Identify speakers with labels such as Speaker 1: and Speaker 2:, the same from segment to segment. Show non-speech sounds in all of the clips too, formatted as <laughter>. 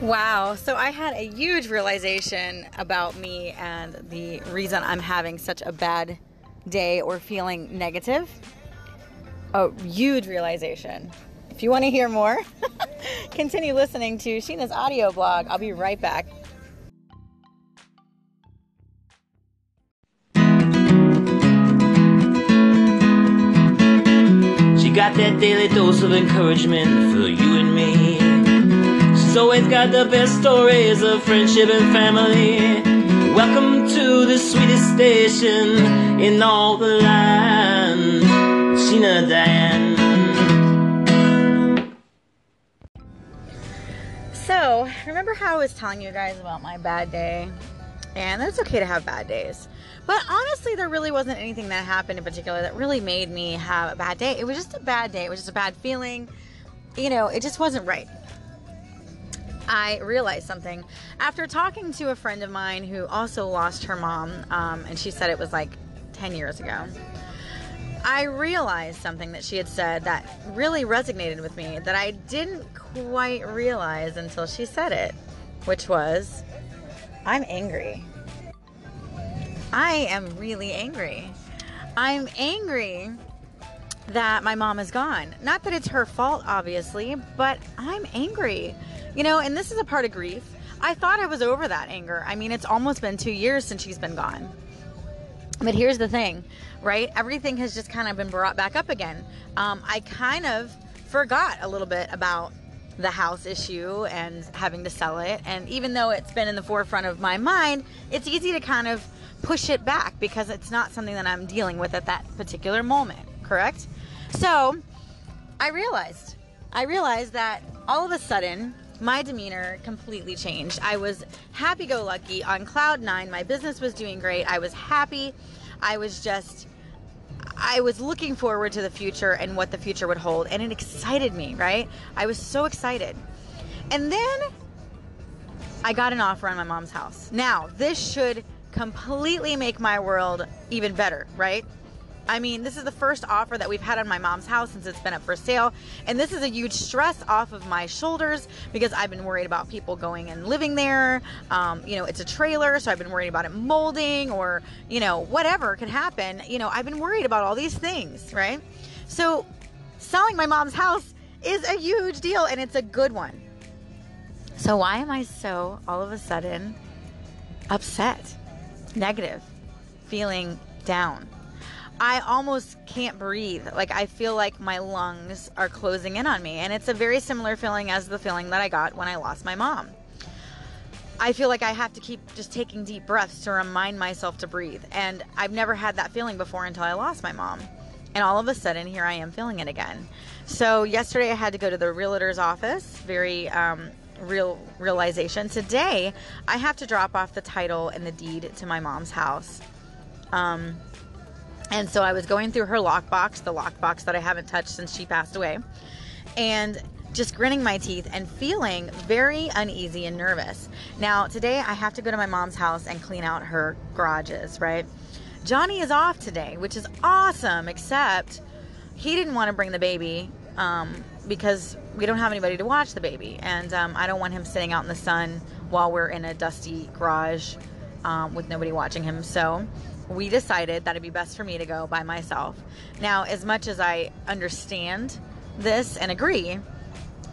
Speaker 1: Wow. So I had a huge realization about me and the reason I'm having such a bad day or feeling negative. A huge realization. If you want to hear more, <laughs> continue listening to Sheena's audio blog. I'll be right back.
Speaker 2: She got that daily dose of encouragement for you. She's always got the best stories of friendship and family. Welcome to the sweetest station in all the land, Sheena Diane.
Speaker 1: So, remember how I was telling you guys about my bad day? And it's okay to have bad days. But honestly, there really wasn't anything that happened in particular that really made me have a bad day. It was just a bad day. It was just a bad feeling. You know, it just wasn't right. I realized something after talking to a friend of mine who also lost her mom, um, and she said it was like 10 years ago. I realized something that she had said that really resonated with me that I didn't quite realize until she said it, which was, I'm angry. I am really angry. I'm angry that my mom is gone. Not that it's her fault, obviously, but I'm angry. You know, and this is a part of grief. I thought I was over that anger. I mean, it's almost been two years since she's been gone. But here's the thing, right? Everything has just kind of been brought back up again. Um, I kind of forgot a little bit about the house issue and having to sell it. And even though it's been in the forefront of my mind, it's easy to kind of push it back because it's not something that I'm dealing with at that particular moment, correct? So I realized, I realized that all of a sudden, my demeanor completely changed. I was happy go lucky on cloud nine. My business was doing great. I was happy. I was just, I was looking forward to the future and what the future would hold. And it excited me, right? I was so excited. And then I got an offer on my mom's house. Now, this should completely make my world even better, right? I mean, this is the first offer that we've had on my mom's house since it's been up for sale. And this is a huge stress off of my shoulders because I've been worried about people going and living there. Um, you know, it's a trailer, so I've been worried about it molding or, you know, whatever could happen. You know, I've been worried about all these things, right? So selling my mom's house is a huge deal and it's a good one. So why am I so all of a sudden upset, negative, feeling down? I almost can't breathe. Like I feel like my lungs are closing in on me. And it's a very similar feeling as the feeling that I got when I lost my mom. I feel like I have to keep just taking deep breaths to remind myself to breathe. And I've never had that feeling before until I lost my mom. And all of a sudden, here I am feeling it again. So, yesterday I had to go to the realtor's office. Very um, real realization. Today, I have to drop off the title and the deed to my mom's house. Um, and so I was going through her lockbox, the lockbox that I haven't touched since she passed away, and just grinning my teeth and feeling very uneasy and nervous. Now, today I have to go to my mom's house and clean out her garages, right? Johnny is off today, which is awesome, except he didn't want to bring the baby um, because we don't have anybody to watch the baby. And um, I don't want him sitting out in the sun while we're in a dusty garage um, with nobody watching him. So we decided that it'd be best for me to go by myself. Now, as much as I understand this and agree,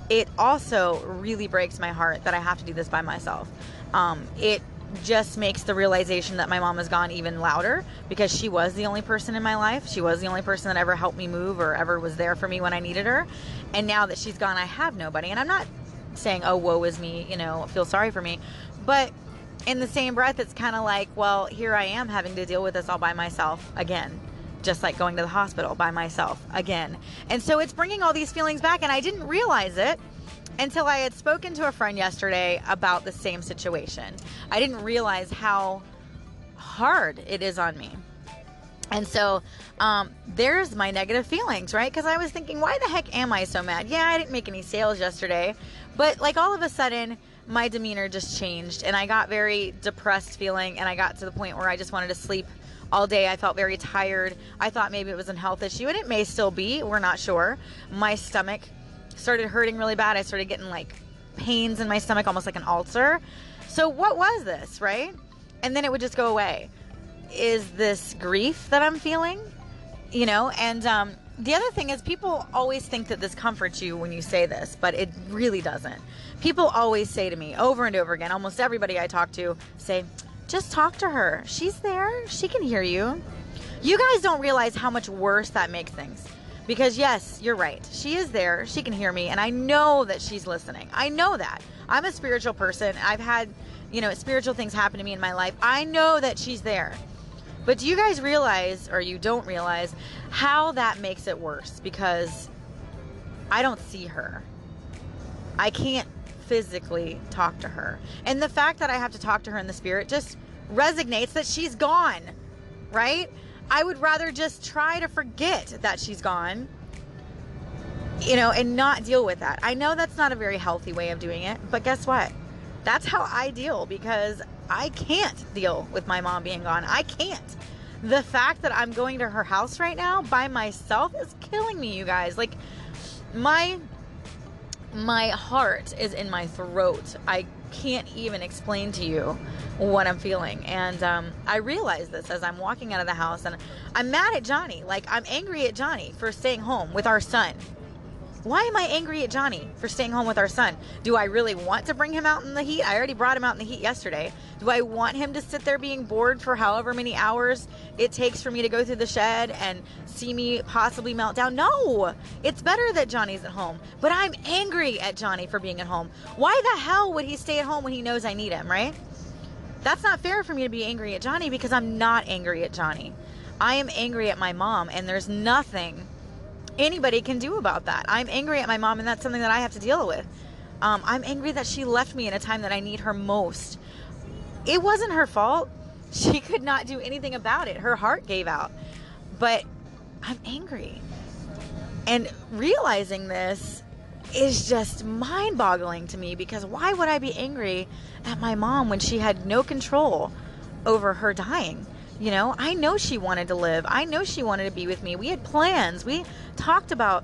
Speaker 1: it also really breaks my heart that I have to do this by myself. Um, it just makes the realization that my mom is gone even louder because she was the only person in my life. She was the only person that ever helped me move or ever was there for me when I needed her. And now that she's gone, I have nobody. And I'm not saying, oh, woe is me, you know, feel sorry for me. But in the same breath, it's kind of like, well, here I am having to deal with this all by myself again. Just like going to the hospital by myself again. And so it's bringing all these feelings back, and I didn't realize it until I had spoken to a friend yesterday about the same situation. I didn't realize how hard it is on me. And so um, there's my negative feelings, right? Because I was thinking, why the heck am I so mad? Yeah, I didn't make any sales yesterday. But like all of a sudden, my demeanor just changed and I got very depressed feeling and I got to the point where I just wanted to sleep all day. I felt very tired. I thought maybe it was a health issue and it may still be. We're not sure. My stomach started hurting really bad. I started getting like pains in my stomach, almost like an ulcer. So, what was this, right? And then it would just go away. Is this grief that I'm feeling? You know, and um, the other thing is, people always think that this comforts you when you say this, but it really doesn't. People always say to me over and over again, almost everybody I talk to say, just talk to her. She's there, she can hear you. You guys don't realize how much worse that makes things. Because, yes, you're right. She is there. She can hear me. And I know that she's listening. I know that. I'm a spiritual person. I've had, you know, spiritual things happen to me in my life. I know that she's there. But do you guys realize, or you don't realize, how that makes it worse? Because I don't see her. I can't physically talk to her. And the fact that I have to talk to her in the spirit just resignates that she's gone, right? I would rather just try to forget that she's gone, you know, and not deal with that. I know that's not a very healthy way of doing it, but guess what? That's how I deal because I can't deal with my mom being gone. I can't. The fact that I'm going to her house right now by myself is killing me, you guys. Like, my my heart is in my throat. I can't even explain to you what I'm feeling. And um, I realize this as I'm walking out of the house, and I'm mad at Johnny. Like, I'm angry at Johnny for staying home with our son. Why am I angry at Johnny for staying home with our son? Do I really want to bring him out in the heat? I already brought him out in the heat yesterday. Do I want him to sit there being bored for however many hours it takes for me to go through the shed and see me possibly melt down? No! It's better that Johnny's at home. But I'm angry at Johnny for being at home. Why the hell would he stay at home when he knows I need him, right? That's not fair for me to be angry at Johnny because I'm not angry at Johnny. I am angry at my mom, and there's nothing anybody can do about that. I'm angry at my mom, and that's something that I have to deal with. Um, I'm angry that she left me in a time that I need her most. It wasn't her fault. <laughs> She could not do anything about it. Her heart gave out. But I'm angry. And realizing this is just mind boggling to me because why would I be angry at my mom when she had no control over her dying? You know, I know she wanted to live. I know she wanted to be with me. We had plans. We talked about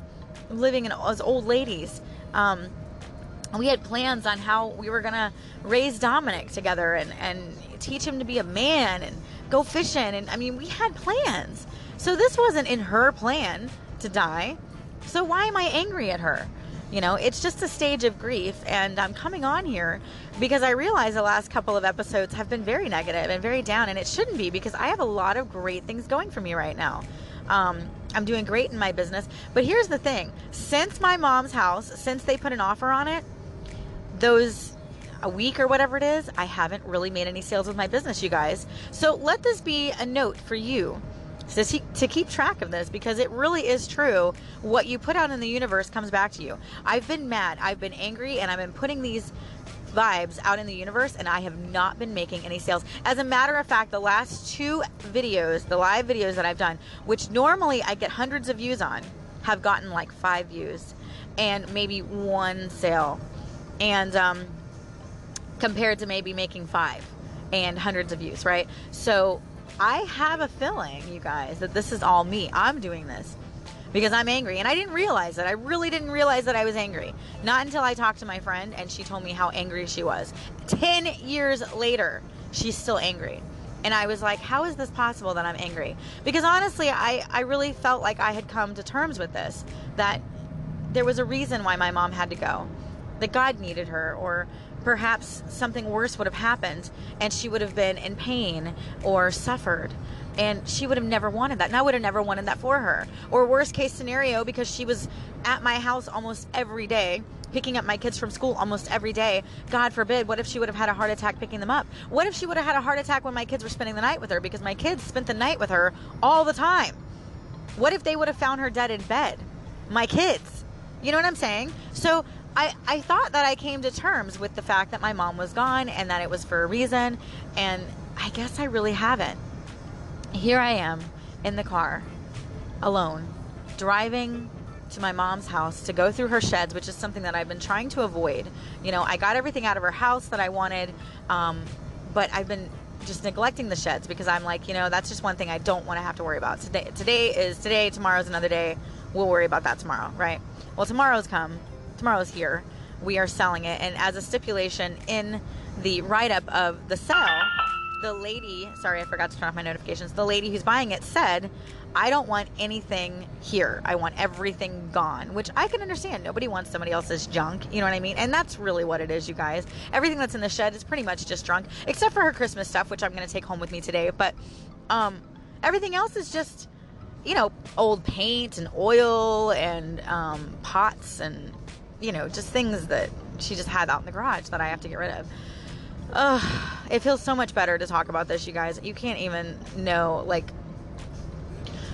Speaker 1: living in, as old ladies. Um, we had plans on how we were going to raise Dominic together and, and teach him to be a man and go fishing. And I mean, we had plans. So this wasn't in her plan to die. So why am I angry at her? You know, it's just a stage of grief, and I'm coming on here because I realize the last couple of episodes have been very negative and very down, and it shouldn't be because I have a lot of great things going for me right now. Um, I'm doing great in my business, but here's the thing since my mom's house, since they put an offer on it, those a week or whatever it is, I haven't really made any sales with my business, you guys. So let this be a note for you to, to keep track of this because it really is true. What you put out in the universe comes back to you. I've been mad, I've been angry, and I've been putting these vibes out in the universe and I have not been making any sales. As a matter of fact, the last two videos, the live videos that I've done, which normally I get hundreds of views on, have gotten like five views and maybe one sale. And um, compared to maybe making five and hundreds of views, right? So I have a feeling, you guys, that this is all me. I'm doing this because I'm angry. And I didn't realize it. I really didn't realize that I was angry. Not until I talked to my friend and she told me how angry she was. 10 years later, she's still angry. And I was like, how is this possible that I'm angry? Because honestly, I, I really felt like I had come to terms with this that there was a reason why my mom had to go, that God needed her, or perhaps something worse would have happened and she would have been in pain or suffered. And she would have never wanted that. And i would have never wanted that for her. Or worst case scenario because she was at my house almost every day picking up my kids from school almost every day. God forbid what if she would have had a heart attack picking them up? What if she would have had a heart attack when my kids were spending the night with her? Because my kids spent the night with her all the time. What if they would have found her dead in bed? My kids. You know what i'm saying? So I, I thought that I came to terms with the fact that my mom was gone and that it was for a reason, and I guess I really haven't. Here I am in the car, alone, driving to my mom's house to go through her sheds, which is something that I've been trying to avoid. You know, I got everything out of her house that I wanted, um, but I've been just neglecting the sheds because I'm like, you know, that's just one thing I don't want to have to worry about. Today, today is today, tomorrow's another day. We'll worry about that tomorrow, right? Well, tomorrow's come tomorrow's here, we are selling it. And as a stipulation in the write up of the sale, the lady, sorry, I forgot to turn off my notifications. The lady who's buying it said, I don't want anything here. I want everything gone, which I can understand. Nobody wants somebody else's junk. You know what I mean? And that's really what it is, you guys. Everything that's in the shed is pretty much just junk, except for her Christmas stuff, which I'm going to take home with me today. But um, everything else is just, you know, old paint and oil and um, pots and, you know, just things that she just had out in the garage that I have to get rid of. Ugh, it feels so much better to talk about this, you guys. You can't even know, like,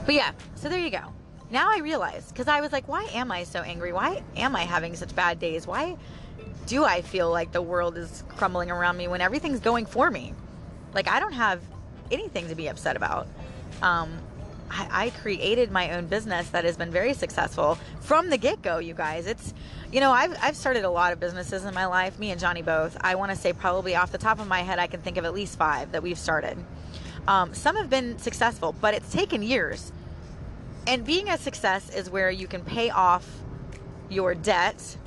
Speaker 1: but yeah, so there you go. Now I realize because I was like, why am I so angry? Why am I having such bad days? Why do I feel like the world is crumbling around me when everything's going for me? Like I don't have anything to be upset about. Um, I, I created my own business that has been very successful from the get go. You guys, it's you know I've I've started a lot of businesses in my life. Me and Johnny both. I want to say probably off the top of my head, I can think of at least five that we've started. Um, some have been successful, but it's taken years. And being a success is where you can pay off your debt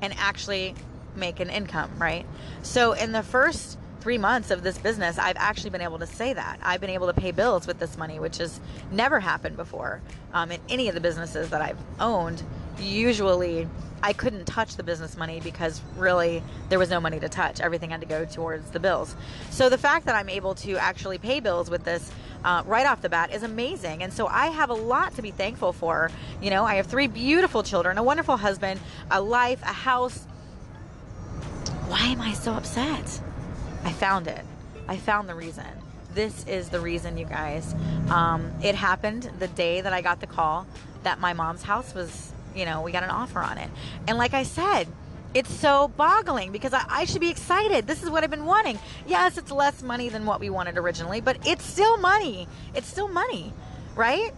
Speaker 1: and actually make an income, right? So in the first three months of this business, I've actually been able to say that. I've been able to pay bills with this money, which has never happened before um, in any of the businesses that I've owned. Usually, I couldn't touch the business money because really there was no money to touch. Everything had to go towards the bills. So the fact that I'm able to actually pay bills with this uh, right off the bat is amazing. And so I have a lot to be thankful for. You know, I have three beautiful children, a wonderful husband, a life, a house. Why am I so upset? I found it. I found the reason. This is the reason, you guys. Um, it happened the day that I got the call that my mom's house was, you know, we got an offer on it. And like I said, it's so boggling because I, I, should be excited. This is what I've been wanting. Yes, it's less money than what we wanted originally, but it's still money. It's still money, right?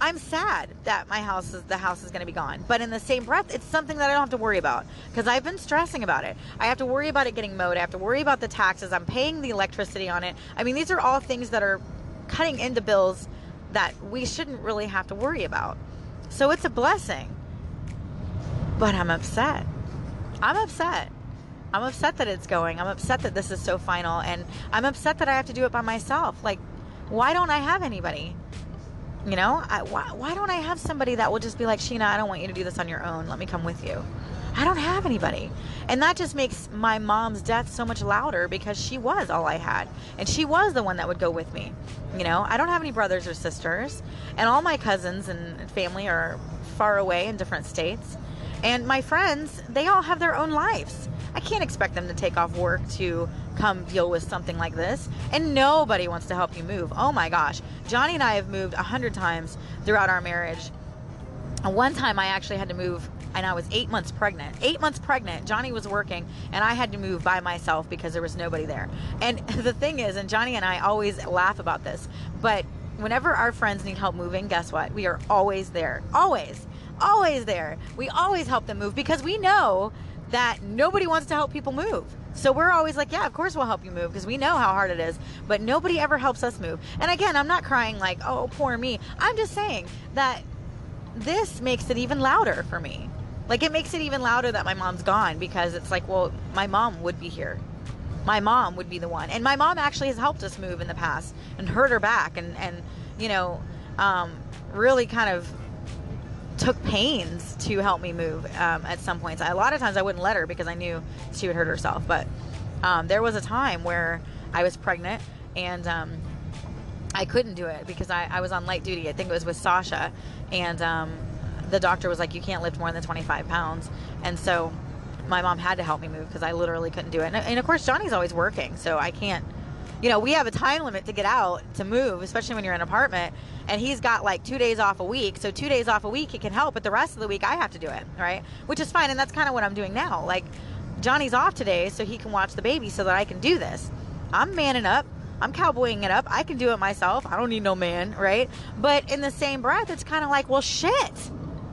Speaker 1: I'm sad that my house is the house is going to be gone, but in the same breath, it's something that I don't have to worry about because I've been stressing about it. I have to worry about it getting mowed. I have to worry about the taxes. I'm paying the electricity on it. I mean, these are all things that are cutting into bills that we shouldn't really have to worry about. So it's a blessing, but I'm upset. I'm upset. I'm upset that it's going. I'm upset that this is so final. And I'm upset that I have to do it by myself. Like, why don't I have anybody? You know, I, why, why don't I have somebody that will just be like, Sheena, I don't want you to do this on your own. Let me come with you. I don't have anybody. And that just makes my mom's death so much louder because she was all I had. And she was the one that would go with me. You know, I don't have any brothers or sisters. And all my cousins and family are far away in different states. And my friends, they all have their own lives. I can't expect them to take off work to come deal with something like this. And nobody wants to help you move. Oh my gosh. Johnny and I have moved a hundred times throughout our marriage. One time I actually had to move and I was eight months pregnant. Eight months pregnant. Johnny was working, and I had to move by myself because there was nobody there. And <laughs> the thing is, and Johnny and I always laugh about this, but whenever our friends need help moving, guess what? We are always there. Always always there. We always help them move because we know that nobody wants to help people move. So we're always like, yeah, of course we'll help you move because we know how hard it is. But nobody ever helps us move. And again, I'm not crying like, oh, poor me. I'm just saying that this makes it even louder for me. Like it makes it even louder that my mom's gone because it's like, well, my mom would be here. My mom would be the one. And my mom actually has helped us move in the past and hurt her back and, and you know, um, really kind of took pains to help me move um, at some points. A lot of times I wouldn't let her because I knew she would hurt herself. But um, there was a time where I was pregnant and um, I couldn't do it because I, I, was on light duty. I think it was with Sasha. And um, the doctor was like, you can't lift more than 25 pounds. And so my mom had to help me move because I literally couldn't do it. And, and of course, Johnny's always working. So I can't you know, we have a time limit to get out to move, especially when you're in an apartment. And he's got like two days off a week. So two days off a week, he can help, but the rest of the week, I have to do it, right? Which is fine. And that's kind of what I'm doing now. Like, Johnny's off today, so he can watch the baby so that I can do this. I'm manning up. I'm cowboying it up. I can do it myself. I don't need no man, right? But in the same breath, it's kind of like, well, shit.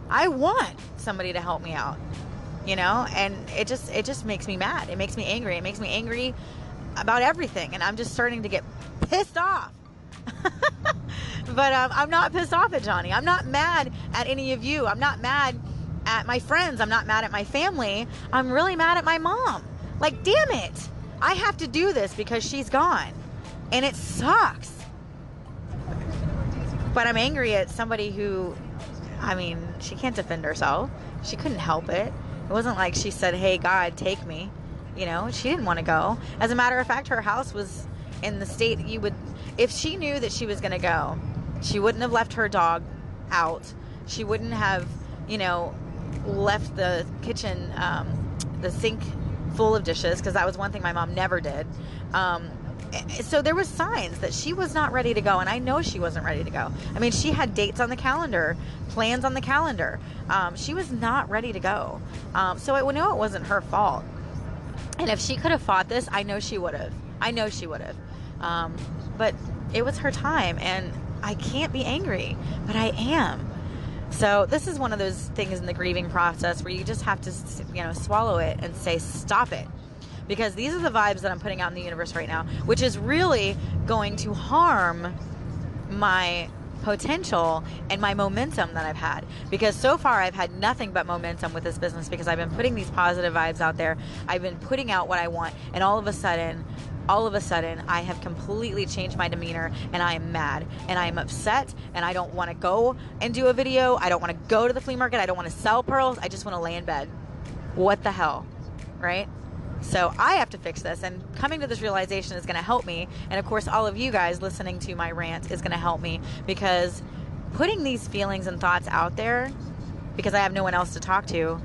Speaker 1: I want somebody to help me out, you know? And it just it just makes me mad. It makes me angry. It makes me angry about everything, and I'm just starting to get pissed off. <laughs> but um, I'm not pissed off at Johnny. I'm not mad at any of you. I'm not mad at my friends. I'm not mad at my family. I'm really mad at my mom. Like, damn it. I have to do this because she's gone. And it sucks. But I'm angry at somebody who, I mean, she can't defend herself. She couldn't help it. It wasn't like she said, hey, God, take me. You know, she didn't want to go. As a matter of fact, her house was in the state you would, if she knew that she was going to go, she wouldn't have left her dog out. She wouldn't have, you know, left the kitchen, um, the sink full of dishes, because that was one thing my mom never did. Um, so there was signs that she was not ready to go and i know she wasn't ready to go i mean she had dates on the calendar plans on the calendar um, she was not ready to go um, so i know it wasn't her fault and if she could have fought this i know she would have. I know she would have. Um, but it was her time and i can't be angry but i am. So this is one of those things in the grieving process where you just have to you know swallow it and say stop it. Because these are the vibes that I'm putting out in the universe right now, which is really going to harm my potential and my momentum that I've had. Because so far I've had nothing but momentum with this business because I've been putting these positive vibes out there. I've been putting out what I want, and all of a sudden, all of a sudden, I have completely changed my demeanor and I am mad and I am upset and I don't want to go and do a video. I don't want to go to the flea market. I don't want to sell pearls. I just want to lay in bed. What the hell? Right? So I have to fix this, and coming to this realization is going to help me. And of course, all of you guys listening to my rant is going to help me because putting these feelings and thoughts out there, because I have no one else to talk to,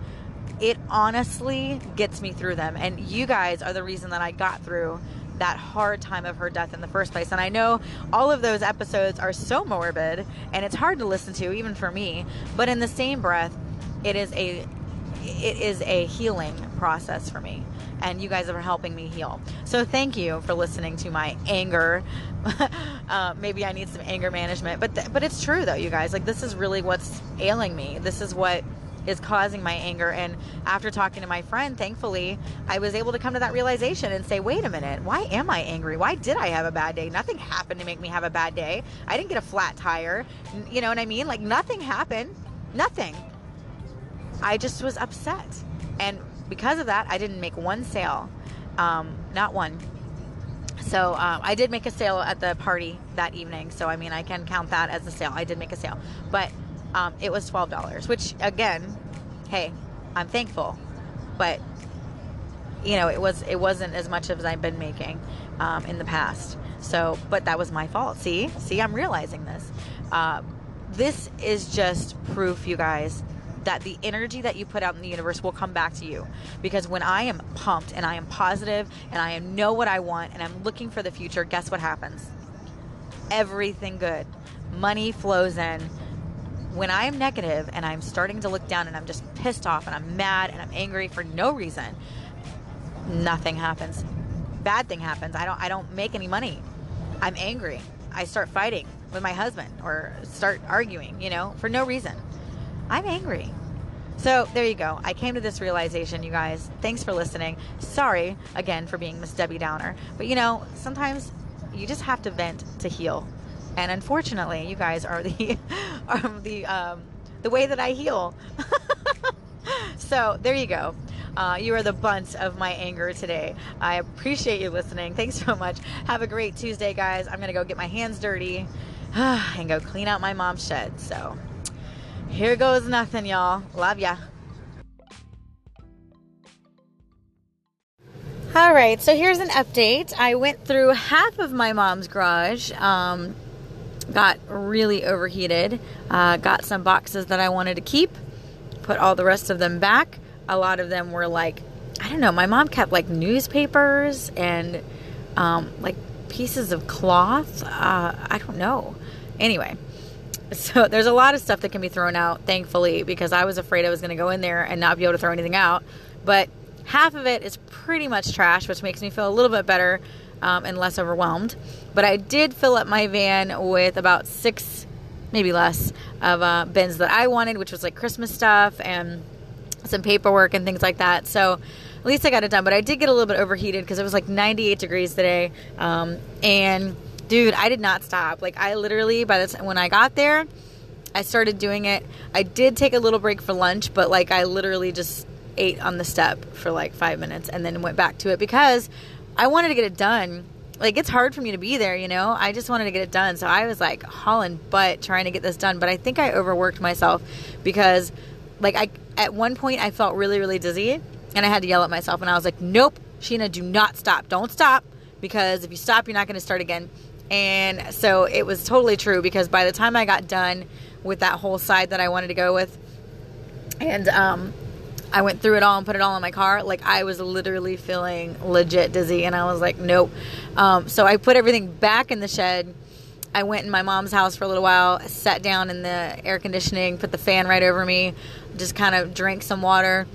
Speaker 1: it honestly gets me through them. And you guys are the reason that I got through that hard time of her death in the first place. And I know all of those episodes are so morbid and it's hard to listen to, even for me. But in the same breath, it is a it is a healing process for me and you guys are helping me heal. So thank you for listening to my anger. <laughs> uh, maybe I need some anger management, but th- but it's true though, you guys. Like this is really what's ailing me. This is what is causing my anger. And after talking to my friend, thankfully, I was able to come to that realization and say, wait a minute, why am I angry? Why did I have a bad day? Nothing happened to make me have a bad day. I didn't get a flat tire. You know what I mean? Like nothing happened. Nothing. I just was upset. And because of that, I didn't make one sale, um, not one. So um, I did make a sale at the party that evening. So I mean, I can count that as a sale. I did make a sale, but um, it was twelve dollars. Which again, hey, I'm thankful, but you know, it was it wasn't as much as I've been making um, in the past. So, but that was my fault. See, see, I'm realizing this. Uh, this is just proof, you guys, that the energy that you put out in the universe will come back to you. Because when I am pumped and I am positive and I know what I want and I'm looking for the future, guess what happens? Everything good. Money flows in. When I am negative and I'm starting to look down and I'm just pissed off and I'm mad and I'm angry for no reason, nothing happens. Bad thing happens. I don't I don't make any money. I'm angry. I start fighting with my husband or start arguing, you know, for no reason. I'm angry. So there you go. I came to this realization, you guys. Thanks for listening. Sorry again for being Miss Debbie Downer. But you know, sometimes you just have to vent to heal. And unfortunately, you guys are the <laughs> are the um, the way that I heal. <laughs> so there you go. Uh, you are the bunt of my anger today. I appreciate you listening. Thanks so much. Have a great Tuesday, guys. I'm gonna go get my hands dirty <sighs> and go clean out my mom's shed. So. Here goes nothing, y'all. Love ya. All right, so here's an update. I went through half of my mom's garage. Um, got really overheated. Uh, got some boxes that I wanted to keep. Put all the rest of them back. A lot of them were like, I don't know. My mom kept like newspapers and um, like pieces of cloth. Uh, I don't know. Anyway, so <laughs> there's a lot of stuff that can be thrown out, thankfully, because I was afraid I was going to go in there and not be able to throw anything out. But half of it is pretty much trash, which makes me feel a little bit better um, and less overwhelmed. But I did fill up my van with about six, maybe less, of uh, bins that I wanted, which was like Christmas stuff and some paperwork and things like that. So at least I got it done. But I did get a little bit overheated because it was like 98 degrees today. Um, and dude, I did not stop. Like I literally by the time when I got there, I started doing it. I did take a little break for lunch, but like I literally just ate on the step for like five minutes and then went back to it because I wanted to get it done. Like it's hard for me to be there, you know. I just wanted to get it done, so I was like hauling butt trying to get this done. But I think I overworked myself because, like, I at one point I felt really really dizzy and I had to yell at myself and I was like, "Nope, Sheena, do not stop. Don't stop because if you stop, you're not going to start again." And so it was totally true because by the time I got done with that whole side that I wanted to go with, and um, I went through it all and put it all in my car. Like I was literally feeling legit dizzy, and I was like, nope. Um, so I put everything back in the shed. I went in my mom's house for a little while, sat down in the air conditioning, put the fan right over me, just kind of drank some water,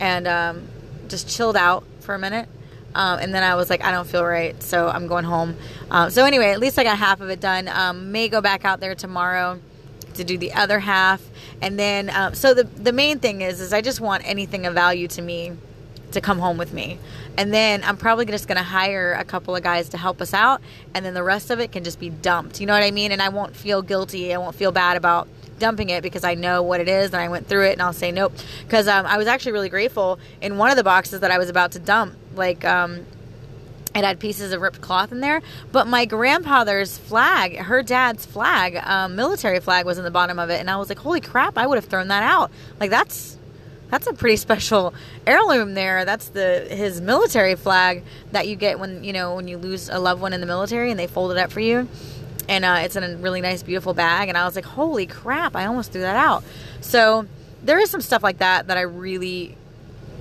Speaker 1: and um, just chilled out for a minute. Um, and then I was like, I don't feel right, so I'm going home. Um, so anyway, at least I got half of it done. Um, may go back out there tomorrow to do the other half and then um, so the the main thing is is i just want anything of value to me to come home with me and then i'm probably just going to hire a couple of guys to help us out and then the rest of it can just be dumped you know what i mean and i won't feel guilty i won't feel bad about dumping it because I know what it is and I went through it and I'll say nope. Because um, I was actually really grateful in one of the boxes that I was about to dump. Like um, it had pieces of ripped cloth in there. But my grandfather's flag, her dad's flag, um, military flag, was in the bottom of it, and I was like, "Holy crap! I would have thrown that out. Like that's that's a pretty <laughs> special heirloom there. That's the his military flag that you get when you know when you lose a loved one in the military, and they fold it up for you." And uh, it's in a really nice, beautiful bag. And I was like, "Holy crap! I almost threw that out." So there is some stuff like that that I really,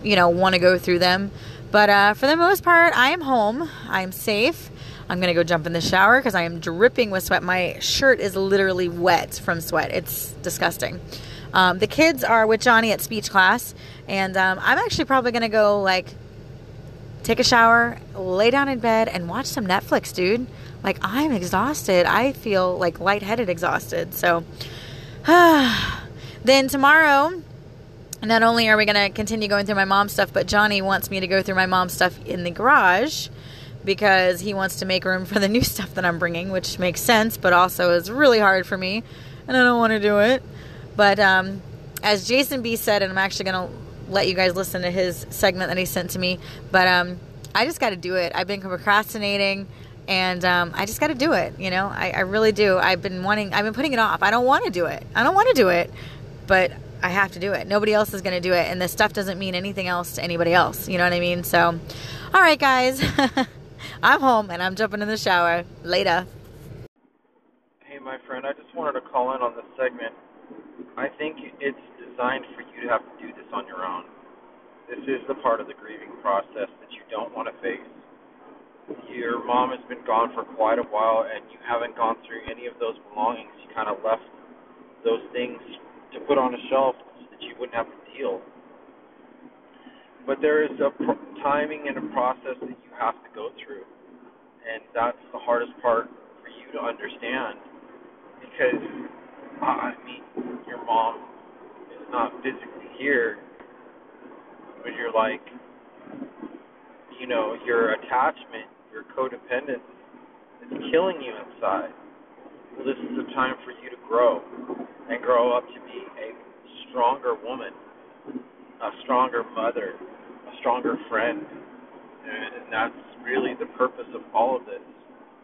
Speaker 1: you know, want to go through them. But uh, for the most part, I am home. I am safe. I'm to go jump in the shower because I am dripping with sweat. My shirt is literally wet from sweat. It's disgusting. Um, the kids are with Johnny at speech class, and um, I'm actually probably to go like take a shower, lay down in bed, and watch some Netflix, dude. Like I'm exhausted. I feel like lightheaded, exhausted. So <sighs> then tomorrow not only are we going to continue going through my mom's stuff, but Johnny wants me to go through my mom's stuff in the garage because he wants to make room for the <laughs> new stuff that I'm bringing, which makes sense, but also is really hard for me, and I don't want to do it. But um, as Jason B said, and I'm actually going to let you guys listen to his segment that he sent to me, but um, I just got to do it. I've been procrastinating. And um, I just got to do it, you know. I, I really do. I've been wanting. I've been putting it off. I don't want to do it. I don't want to do it, but I have to do it. Nobody else is going to do it. And this stuff doesn't mean anything else to anybody else. You know what I mean? So, all right, guys. <laughs> I'm home and I'm jumping in the shower. Later.
Speaker 3: Hey, my friend, I just wanted to call in on this segment. I think it's designed for you to have to do this on your own. This is the part of the grieving process that you don't want to face. Your mom has been gone for quite a while and you haven't gone through any of those belongings. You kind of left those things to put on a shelf so that you wouldn't have to deal. But there is a pr- timing and a process that you have to go through, and that's the hardest part for you to understand because uh, I mean your mom is not physically here, but you're like you know your attachment, your codependence is killing you inside. This is a time for you to grow and grow up to be a stronger woman, a stronger mother, a stronger friend. And that's really the purpose of all of this